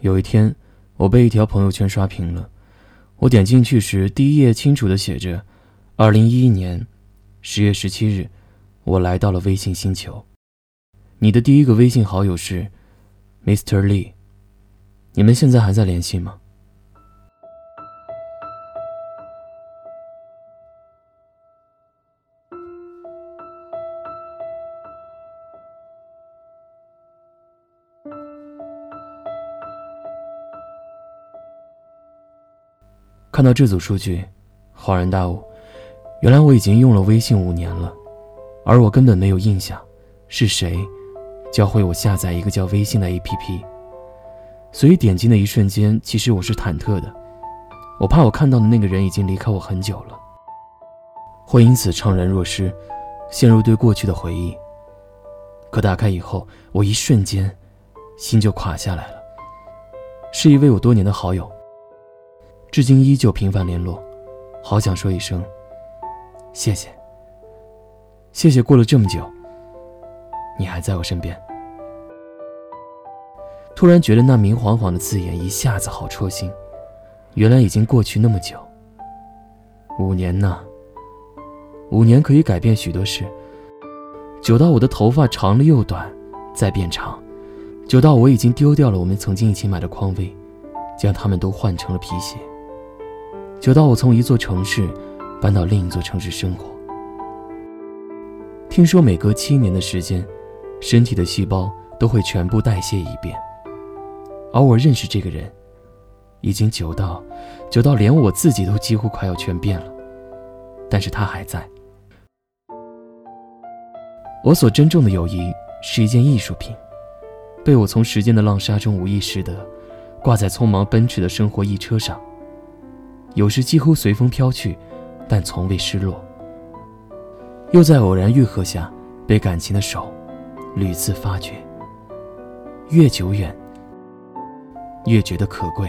有一天，我被一条朋友圈刷屏了。我点进去时，第一页清楚的写着：“二零一一年十月十七日，我来到了微信星球。你的第一个微信好友是 Mr. Lee。你们现在还在联系吗？”看到这组数据，恍然大悟，原来我已经用了微信五年了，而我根本没有印象是谁教会我下载一个叫微信的 APP。所以点击的一瞬间，其实我是忐忑的，我怕我看到的那个人已经离开我很久了，会因此怅然若失，陷入对过去的回忆。可打开以后，我一瞬间心就垮下来了，是一位我多年的好友。至今依旧频繁联络，好想说一声谢谢。谢谢过了这么久，你还在我身边。突然觉得那明晃晃的字眼一下子好戳心，原来已经过去那么久。五年呐，五年可以改变许多事，久到我的头发长了又短，再变长，久到我已经丢掉了我们曾经一起买的匡威，将它们都换成了皮鞋。久到我从一座城市搬到另一座城市生活。听说每隔七年的时间，身体的细胞都会全部代谢一遍。而我认识这个人，已经久到，久到连我自己都几乎快要全变了。但是他还在。我所珍重的友谊是一件艺术品，被我从时间的浪沙中无意识地挂在匆忙奔驰的生活驿车上。有时几乎随风飘去，但从未失落。又在偶然愈合下，被感情的手屡次发掘。越久远，越觉得可贵。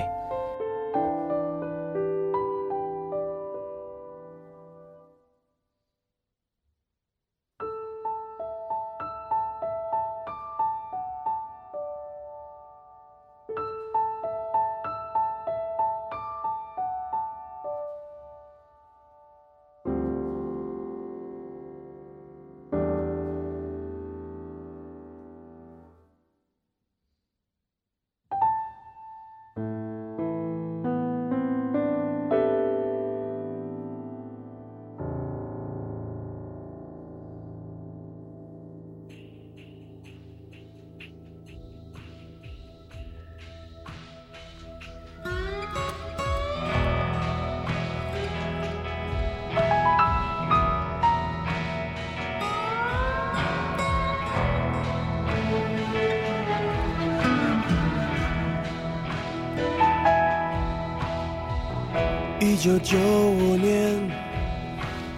一九九五年，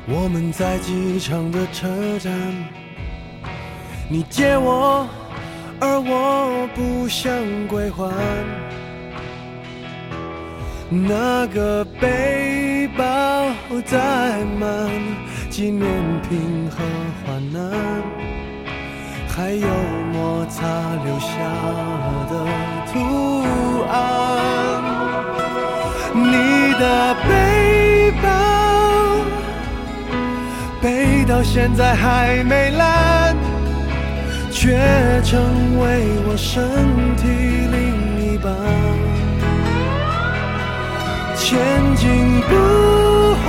我们在机场的车站，你借我，而我不想归还。那个背包载满纪念品和患难，还有摩擦留下的图的背包背到现在还没烂，却成为我身体另一半。千金不换，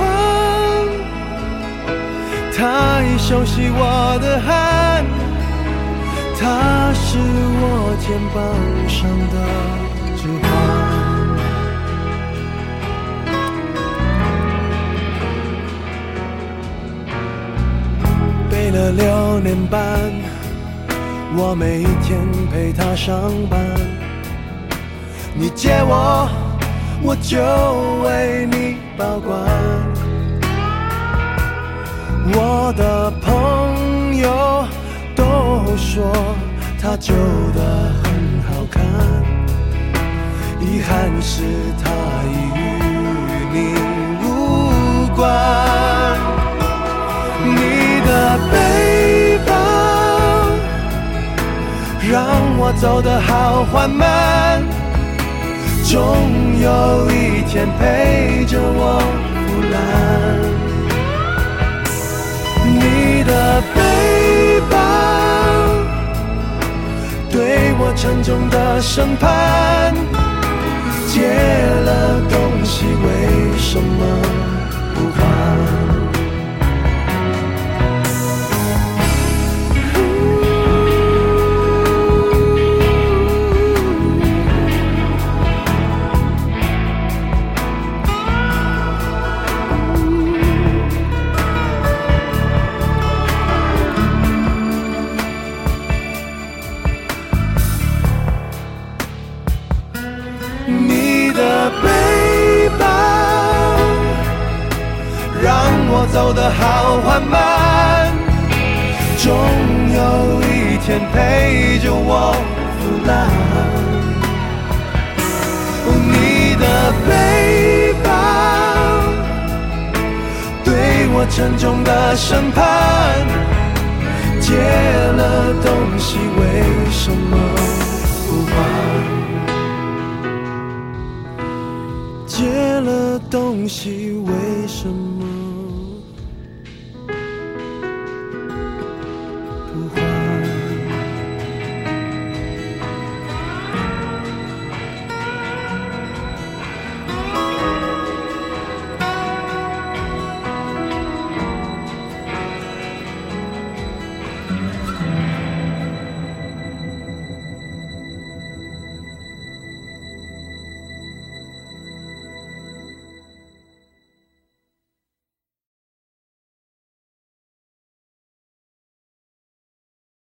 他已熟悉我的汗，他是我肩膀上的指环。了六年半，我每天陪他上班。你借我，我就为你保管。我的朋友都说他旧的很好看，遗憾是他已与你无关。我走得好缓慢，总有一天陪着我腐烂。你的背包对我沉重的审判，借了东西为什么不还？我走得好缓慢，总有一天陪着我腐烂。你的背包对我沉重的审判，借了东西为什么不还？借了东西，为什么？